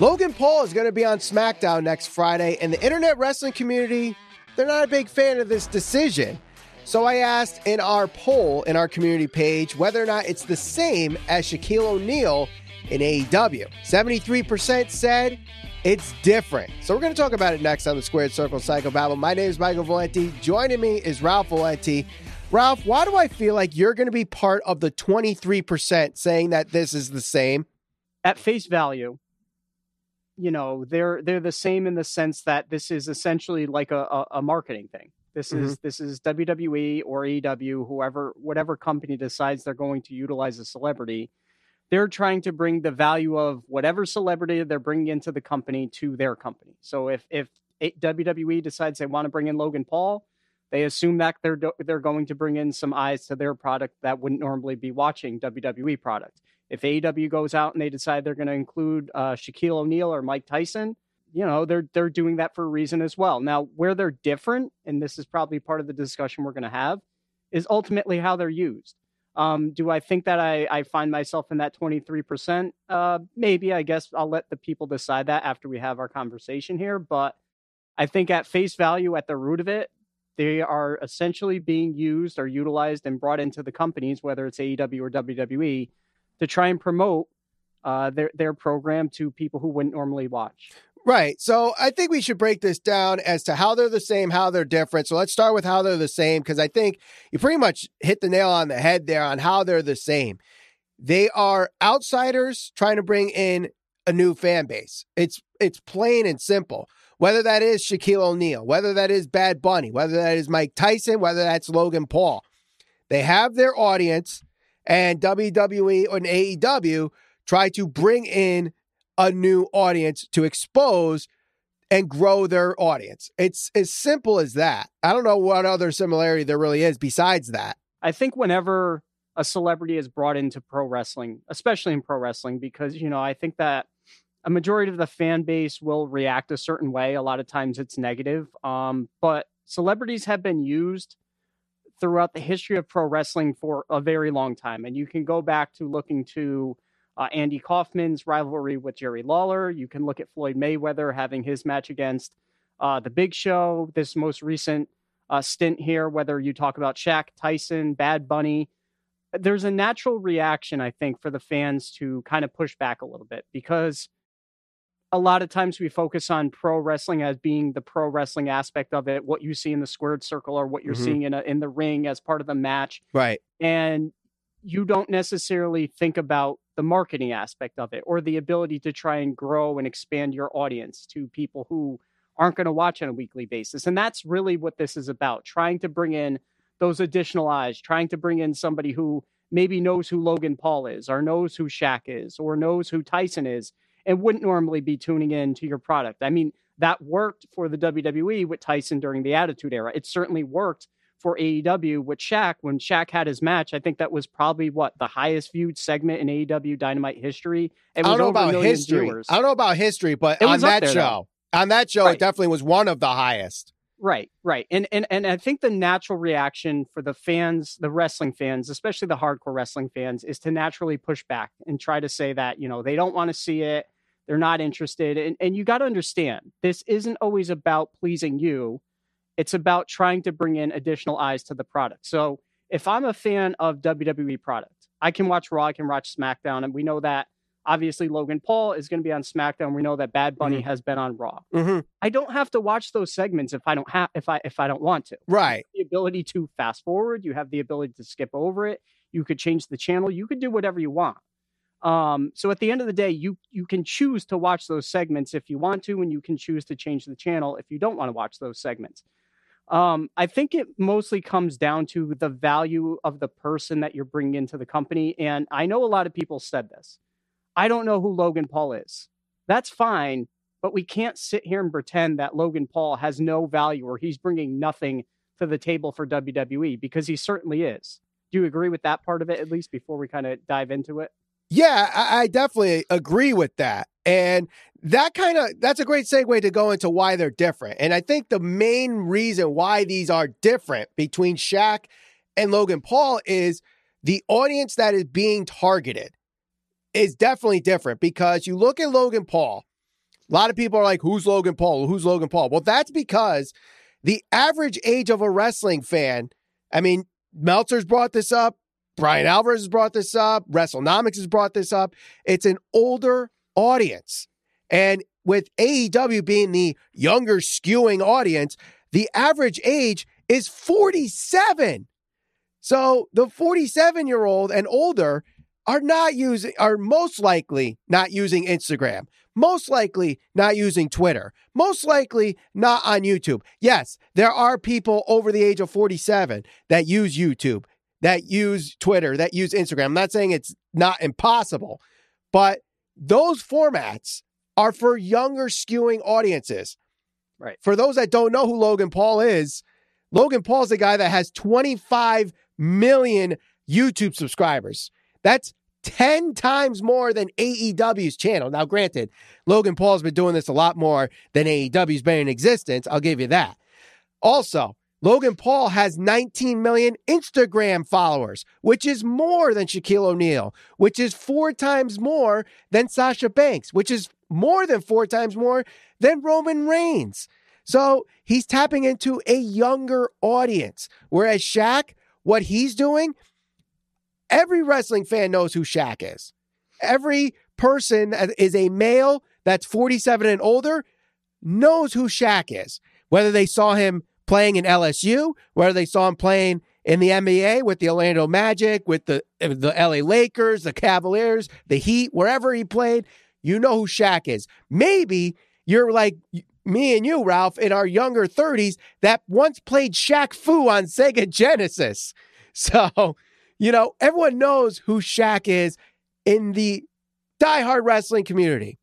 Logan Paul is going to be on SmackDown next Friday, and the internet wrestling community, they're not a big fan of this decision. So I asked in our poll in our community page whether or not it's the same as Shaquille O'Neal in AEW. 73% said it's different. So we're going to talk about it next on the Squared Circle Psycho Babble. My name is Michael Valenti. Joining me is Ralph Valenti. Ralph, why do I feel like you're going to be part of the 23% saying that this is the same? At face value, you know they're they're the same in the sense that this is essentially like a, a, a marketing thing. This mm-hmm. is this is WWE or AEW, whoever whatever company decides they're going to utilize a celebrity. They're trying to bring the value of whatever celebrity they're bringing into the company to their company. So if if WWE decides they want to bring in Logan Paul, they assume that they're they're going to bring in some eyes to their product that wouldn't normally be watching WWE product. If AEW goes out and they decide they're going to include uh, Shaquille O'Neal or Mike Tyson, you know they're they're doing that for a reason as well. Now, where they're different, and this is probably part of the discussion we're going to have, is ultimately how they're used. Um, do I think that I, I find myself in that 23%? Uh, maybe, I guess I'll let the people decide that after we have our conversation here. But I think at face value, at the root of it, they are essentially being used or utilized and brought into the companies, whether it's AEW or WWE, to try and promote uh, their their program to people who wouldn't normally watch. Right. So I think we should break this down as to how they're the same, how they're different. So let's start with how they're the same, because I think you pretty much hit the nail on the head there on how they're the same. They are outsiders trying to bring in a new fan base. It's it's plain and simple. Whether that is Shaquille O'Neal, whether that is Bad Bunny, whether that is Mike Tyson, whether that's Logan Paul. They have their audience and WWE and AEW try to bring in a new audience to expose and grow their audience. It's as simple as that. I don't know what other similarity there really is besides that. I think whenever a celebrity is brought into pro wrestling, especially in pro wrestling, because, you know, I think that a majority of the fan base will react a certain way. A lot of times it's negative. Um, but celebrities have been used throughout the history of pro wrestling for a very long time. And you can go back to looking to uh, Andy Kaufman's rivalry with Jerry Lawler. You can look at Floyd Mayweather having his match against uh, The Big Show, this most recent uh, stint here, whether you talk about Shaq, Tyson, Bad Bunny. There's a natural reaction, I think, for the fans to kind of push back a little bit because a lot of times we focus on pro wrestling as being the pro wrestling aspect of it, what you see in the squared circle or what you're mm-hmm. seeing in a, in the ring as part of the match. Right. And you don't necessarily think about the marketing aspect of it or the ability to try and grow and expand your audience to people who aren't going to watch on a weekly basis. And that's really what this is about, trying to bring in those additional eyes, trying to bring in somebody who maybe knows who Logan Paul is or knows who Shaq is or knows who Tyson is and wouldn't normally be tuning in to your product. I mean, that worked for the WWE with Tyson during the Attitude Era. It certainly worked for AEW with Shaq when Shaq had his match. I think that was probably what the highest viewed segment in AEW Dynamite history. I don't know about history. Viewers. I don't know about history, but on that there, show, on that show, right. it definitely was one of the highest. Right, right. And and and I think the natural reaction for the fans, the wrestling fans, especially the hardcore wrestling fans, is to naturally push back and try to say that, you know, they don't want to see it they're not interested. And, and you got to understand, this isn't always about pleasing you. It's about trying to bring in additional eyes to the product. So if I'm a fan of WWE product, I can watch Raw, I can watch SmackDown, and we know that obviously Logan Paul is going to be on SmackDown. We know that Bad Bunny mm-hmm. has been on Raw. Mm-hmm. I don't have to watch those segments if I don't have if I if I don't want to. Right. The ability to fast forward, you have the ability to skip over it. You could change the channel. You could do whatever you want. Um, so at the end of the day, you you can choose to watch those segments if you want to, and you can choose to change the channel if you don't want to watch those segments. Um, I think it mostly comes down to the value of the person that you're bringing into the company. And I know a lot of people said this. I don't know who Logan Paul is. That's fine, but we can't sit here and pretend that Logan Paul has no value or he's bringing nothing to the table for WWE because he certainly is. Do you agree with that part of it, at least before we kind of dive into it? Yeah, I, I definitely agree with that. And that kind of that's a great segue to go into why they're different. And I think the main reason why these are different between Shaq and Logan Paul is the audience that is being targeted is definitely different because you look at Logan Paul A lot of people are like, who's Logan Paul? Who's Logan Paul? Well, that's because the average age of a wrestling fan, I mean, Meltzer's brought this up. Bryan Alvarez has brought this up. WrestleNomics has brought this up. It's an older audience. And with AEW being the younger skewing audience, the average age is 47. So the 47 year old and older are not using, are most likely not using Instagram, most likely not using Twitter, most likely not on YouTube. Yes, there are people over the age of 47 that use YouTube, that use Twitter, that use Instagram. I'm not saying it's not impossible, but those formats are for younger skewing audiences. Right. For those that don't know who Logan Paul is, Logan Paul is a guy that has 25 million YouTube subscribers. That's 10 times more than AEW's channel. Now, granted, Logan Paul's been doing this a lot more than AEW's been in existence. I'll give you that. Also, Logan Paul has 19 million Instagram followers, which is more than Shaquille O'Neal, which is four times more than Sasha Banks, which is more than four times more than Roman Reigns. So he's tapping into a younger audience. Whereas Shaq, what he's doing, every wrestling fan knows who Shaq is. Every person that is a male that's 47 and older knows who Shaq is. Whether they saw him playing in LSU, where they saw him playing in the NBA with the Orlando Magic, with the eh, the LA Lakers, the Cavaliers, the Heat, wherever he played, you know who Shaq is. Maybe you're like me and you, Ralph, in our younger 30s that once played Shaq Fu on Sega Genesis. So, you know, everyone knows who Shaq is in the diehard wrestling community.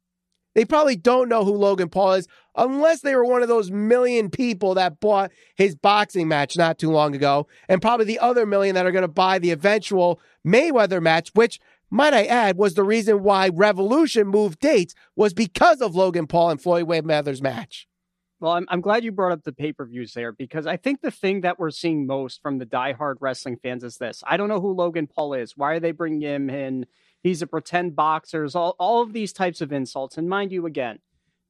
They probably don't know who Logan Paul is unless they were one of those million people that bought his boxing match not too long ago, and probably the other million that are going to buy the eventual Mayweather match, which might I add, was the reason why Revolution moved dates was because of Logan Paul and Floyd Mayweather's match. Well, I'm, I'm glad you brought up the pay per views there because I think the thing that we're seeing most from the diehard wrestling fans is this. I don't know who Logan Paul is. Why are they bringing him in? He's a pretend boxer. All, all of these types of insults. And mind you, again,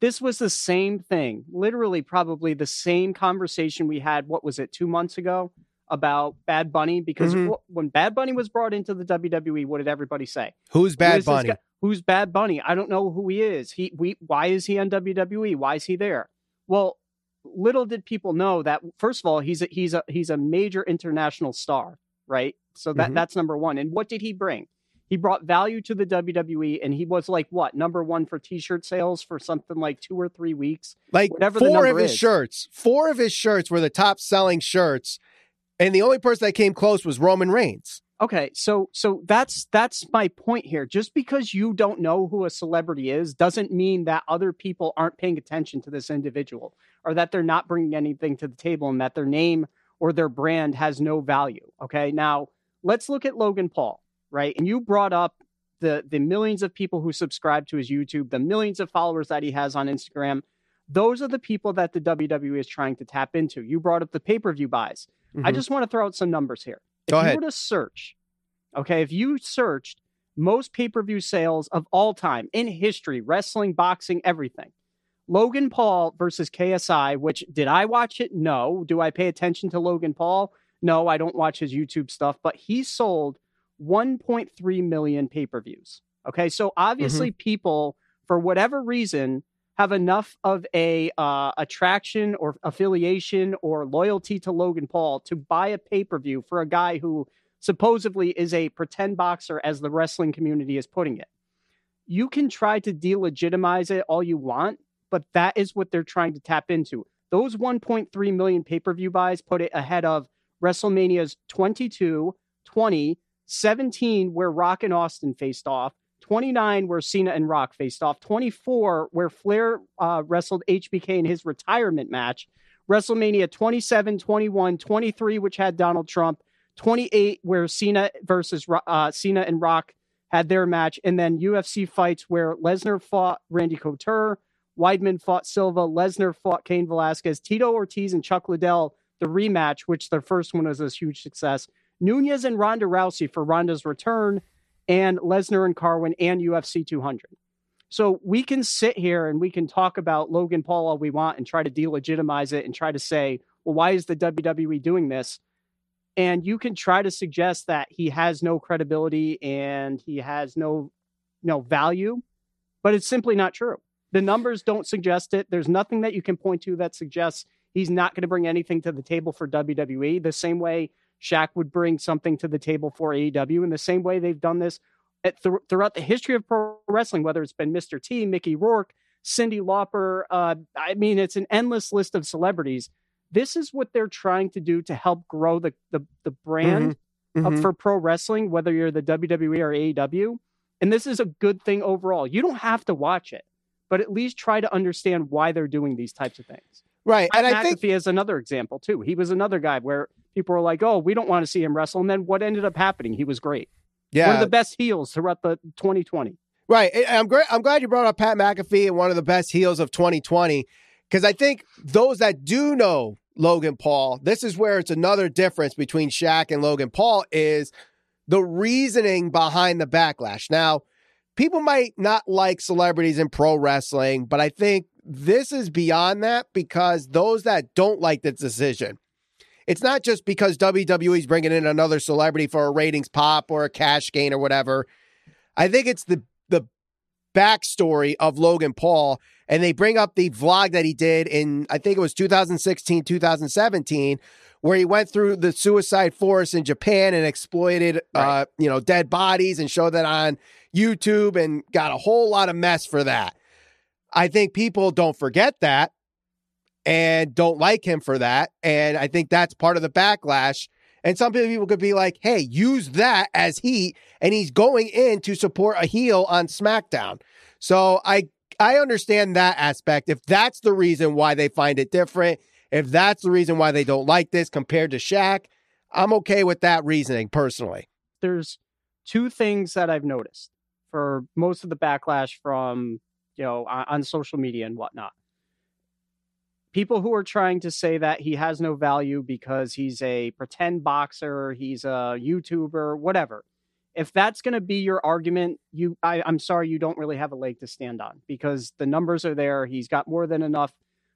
this was the same thing, literally, probably the same conversation we had. What was it, two months ago? about Bad Bunny because mm-hmm. when Bad Bunny was brought into the WWE, what did everybody say? Who's Bad Who Bunny? Who's Bad Bunny? I don't know who he is. He we why is he on WWE? Why is he there? Well, little did people know that first of all, he's a, he's a he's a major international star, right? So that mm-hmm. that's number 1. And what did he bring? He brought value to the WWE and he was like what, number 1 for t-shirt sales for something like 2 or 3 weeks. Like whatever four of his is. shirts, four of his shirts were the top selling shirts and the only person that came close was Roman Reigns. Okay, so so that's that's my point here. Just because you don't know who a celebrity is doesn't mean that other people aren't paying attention to this individual or that they're not bringing anything to the table and that their name or their brand has no value. Okay? Now, let's look at Logan Paul, right? And you brought up the the millions of people who subscribe to his YouTube, the millions of followers that he has on Instagram. Those are the people that the WWE is trying to tap into. You brought up the pay-per-view buys. Mm-hmm. I just want to throw out some numbers here. If Go you ahead. were to search, okay, if you searched most pay per view sales of all time in history, wrestling, boxing, everything, Logan Paul versus KSI, which did I watch it? No. Do I pay attention to Logan Paul? No, I don't watch his YouTube stuff, but he sold 1.3 million pay per views. Okay, so obviously mm-hmm. people, for whatever reason, have enough of a uh, attraction or affiliation or loyalty to Logan Paul to buy a pay per view for a guy who supposedly is a pretend boxer, as the wrestling community is putting it. You can try to delegitimize it all you want, but that is what they're trying to tap into. Those 1.3 million pay per view buys put it ahead of WrestleMania's 22, 20, 17, where Rock and Austin faced off, 29 where Cena and Rock faced off, 24 where Flair uh, wrestled HBK in his retirement match, WrestleMania 27, 21, 23 which had Donald Trump, 28 where Cena versus uh, Cena and Rock had their match, and then UFC fights where Lesnar fought Randy Couture, Weidman fought Silva, Lesnar fought Cain Velasquez, Tito Ortiz and Chuck Liddell the rematch, which their first one was a huge success. Nunes and Ronda Rousey for Ronda's return, and Lesnar and Carwin and UFC 200. So we can sit here and we can talk about Logan Paul all we want and try to delegitimize it and try to say, well, why is the WWE doing this? And you can try to suggest that he has no credibility and he has no no value, but it's simply not true. The numbers don't suggest it. There's nothing that you can point to that suggests he's not going to bring anything to the table for WWE. The same way Shaq would bring something to the table for AEW, in the same way they've done this at, th- throughout the history of pro wrestling, whether it's been Mr. T, Mickey Rourke, Cyndi Lauper. Uh, I mean, it's an endless list of celebrities. This is what they're trying to do to help grow the the, the brand mm-hmm. Mm-hmm. for pro wrestling, whether you're the WWE or AEW. And this is a good thing overall. You don't have to watch it, but at least try to understand why they're doing these types of things. Right. And McAfee I think he is another example too. He was another guy where people were like, "Oh, we don't want to see him wrestle," and then what ended up happening? He was great. Yeah, one of the best heels throughout the 2020. Right. I'm great. I'm glad you brought up Pat McAfee and one of the best heels of 2020 because I think those that do know Logan Paul, this is where it's another difference between Shaq and Logan Paul is the reasoning behind the backlash. Now, people might not like celebrities in pro wrestling, but I think this is beyond that because those that don't like the decision, it's not just because WWE's bringing in another celebrity for a ratings pop or a cash gain or whatever. I think it's the the backstory of Logan Paul, and they bring up the vlog that he did in I think it was 2016, 2017, where he went through the suicide forest in Japan and exploited right. uh, you know dead bodies and showed that on YouTube and got a whole lot of mess for that. I think people don't forget that and don't like him for that. And I think that's part of the backlash. And some people could be like, hey, use that as heat. And he's going in to support a heel on SmackDown. So I I understand that aspect. If that's the reason why they find it different, if that's the reason why they don't like this compared to Shaq, I'm okay with that reasoning personally. There's two things that I've noticed for most of the backlash from, you know, on, on social media and whatnot people who are trying to say that he has no value because he's a pretend boxer, he's a YouTuber, whatever. If that's going to be your argument, you I, I'm sorry you don't really have a leg to stand on because the numbers are there. He's got more than enough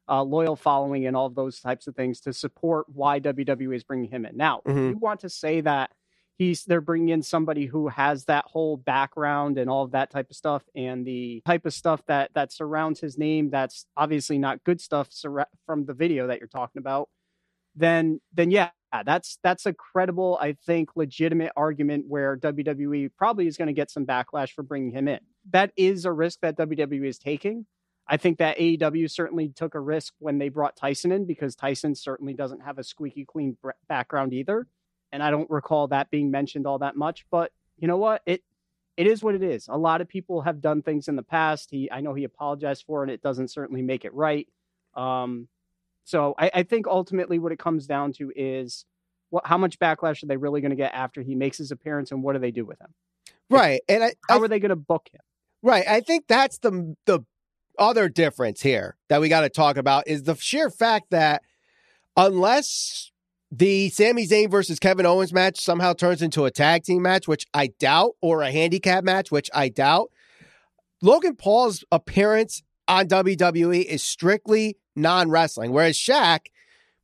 uh, loyal following and all of those types of things to support why WWE is bringing him in. Now, mm-hmm. if you want to say that he's they're bringing in somebody who has that whole background and all of that type of stuff and the type of stuff that that surrounds his name that's obviously not good stuff from the video that you're talking about then then yeah that's that's a credible i think legitimate argument where WWE probably is going to get some backlash for bringing him in. That is a risk that WWE is taking. I think that AEW certainly took a risk when they brought Tyson in because Tyson certainly doesn't have a squeaky clean background either and I don't recall that being mentioned all that much. But you know what? It it is what it is. A lot of people have done things in the past. He I know he apologized for it. It doesn't certainly make it right. Um, so I, I think ultimately what it comes down to is what how much backlash are they really going to get after he makes his appearance, and what do they do with him? Right, and I, how I, are they going to book him? Right, I think that's the the other difference here that we got to talk about is the sheer fact that unless the Sami Zayn versus Kevin Owens match somehow turns into a tag team match, which I doubt, or a handicap match, which I doubt. Logan Paul's appearance on WWE is strictly non wrestling, whereas Shaq,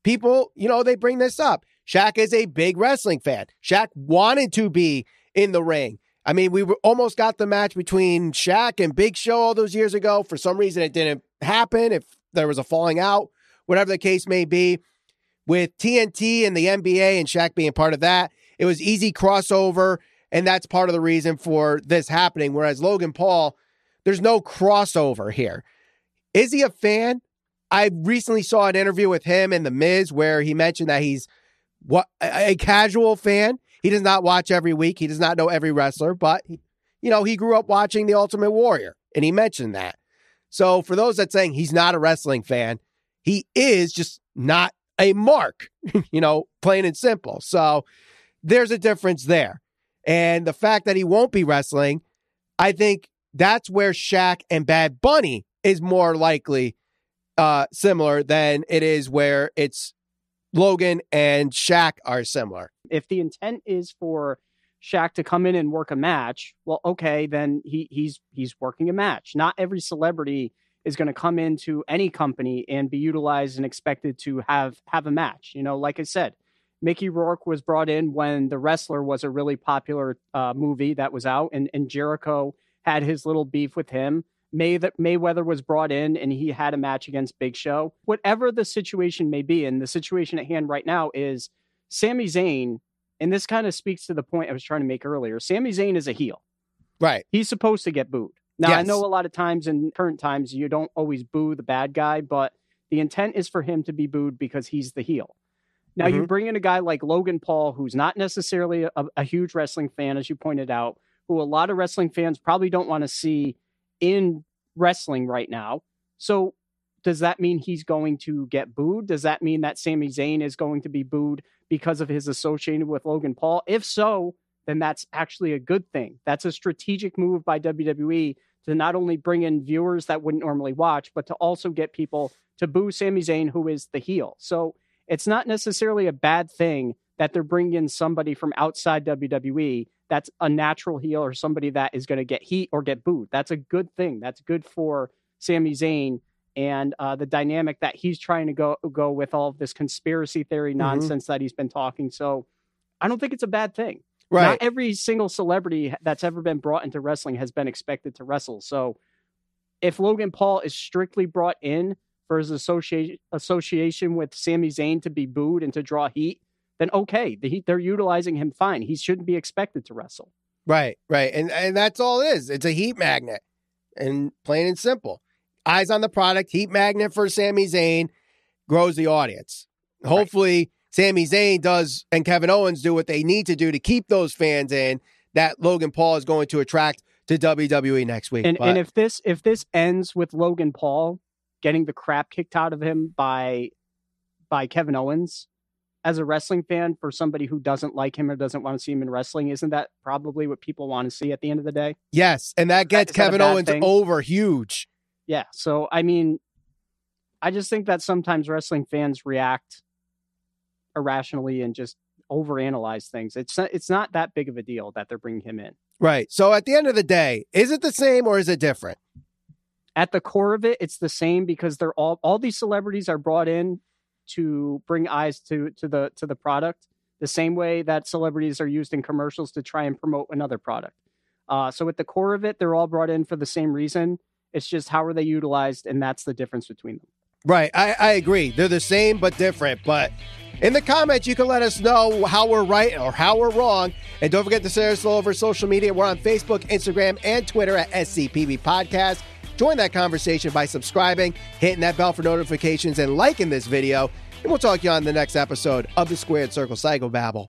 people, you know, they bring this up. Shaq is a big wrestling fan. Shaq wanted to be in the ring. I mean, we almost got the match between Shaq and Big Show all those years ago. For some reason, it didn't happen. If there was a falling out, whatever the case may be with TNT and the NBA and Shaq being part of that. It was easy crossover, and that's part of the reason for this happening. Whereas Logan Paul, there's no crossover here. Is he a fan? I recently saw an interview with him and The Miz where he mentioned that he's what a casual fan. He does not watch every week. He does not know every wrestler, but you know he grew up watching The Ultimate Warrior, and he mentioned that. So for those that saying he's not a wrestling fan, he is just not a mark, you know, plain and simple. So there's a difference there. And the fact that he won't be wrestling, I think that's where Shaq and Bad Bunny is more likely uh, similar than it is where it's Logan and Shaq are similar. If the intent is for Shaq to come in and work a match, well, okay, then he he's he's working a match. Not every celebrity is going to come into any company and be utilized and expected to have have a match. You know, like I said, Mickey Rourke was brought in when The Wrestler was a really popular uh, movie that was out, and, and Jericho had his little beef with him. May that Mayweather was brought in and he had a match against Big Show. Whatever the situation may be, and the situation at hand right now is Sami Zayn, and this kind of speaks to the point I was trying to make earlier. Sami Zayn is a heel. Right. He's supposed to get booed. Now Yes. I know a lot of times in current times you don't always boo the bad guy, but the intent is for him to be booed because he's the heel. Now you mm-hmm. bring in a guy like Logan Paul, who's not necessarily a, a huge wrestling fan, as you pointed out, who a lot of wrestling fans probably don't want to see in wrestling right now. So does that mean he's going to get booed? Does that mean that Sami Zayn is going to be booed because of his association with Logan Paul? If so, then that's actually a good thing. That's a strategic move by WWE to not only bring in viewers that wouldn't normally watch, but to also get people to boo Sami Zayn, who is the heel. So it's not necessarily a bad thing that they're bringing in somebody from outside WWE that's a natural heel or somebody that is going to get heat or get booed. That's a good thing. That's good for Sami Zayn and uh, the dynamic that he's trying to go go with all of this conspiracy theory Mhm. nonsense that he's been talking. So I don't think it's a bad thing. Right. Not every single celebrity that's ever been brought into wrestling has been expected to wrestle. So if Logan Paul is strictly brought in for his association association with Sami Zayn to be booed and to draw heat, then okay, the heat, they're utilizing him fine. He shouldn't be expected to wrestle. Right, right. And and that's all it is. It's a heat magnet. And plain and simple. Eyes on the product, heat magnet for Sami Zayn grows the audience. Hopefully Sami Zayn does and Kevin Owens do what they need to do to keep those fans in that Logan Paul is going to attract to WWE next week. And and if this if this ends with Logan Paul getting the crap kicked out of him by by Kevin Owens as a wrestling fan for somebody who doesn't like him or doesn't want to see him in wrestling, isn't that probably what people want to see at the end of the day? yes, and that gets that Kevin bad Owens thing? over huge. Yeah. So I mean, I just think that sometimes wrestling fans react irrationally and just overanalyze things. It's not, it's not that big of a deal that they're bringing him in. Right. So at the end of the day, is it the same or is it different? At the core of it, it's the same because they're all all these celebrities are brought in to bring eyes to to the to the product the same way that celebrities are used in commercials to try and promote another product. Uh, so at the core of it, they're all brought in for the same reason. It's just how are they utilized, and that's the difference between them. Right. I, I agree. They're the same but different. But in the comments, you can let us know how we're right or how we're wrong. And don't forget to send us all over social media. We're on Facebook, Instagram, and Twitter at SCPB Podcast. Join that conversation by subscribing, hitting that bell for notifications, and liking this video. And we'll talk to you on the next episode of the Squared Circle Psychobabble.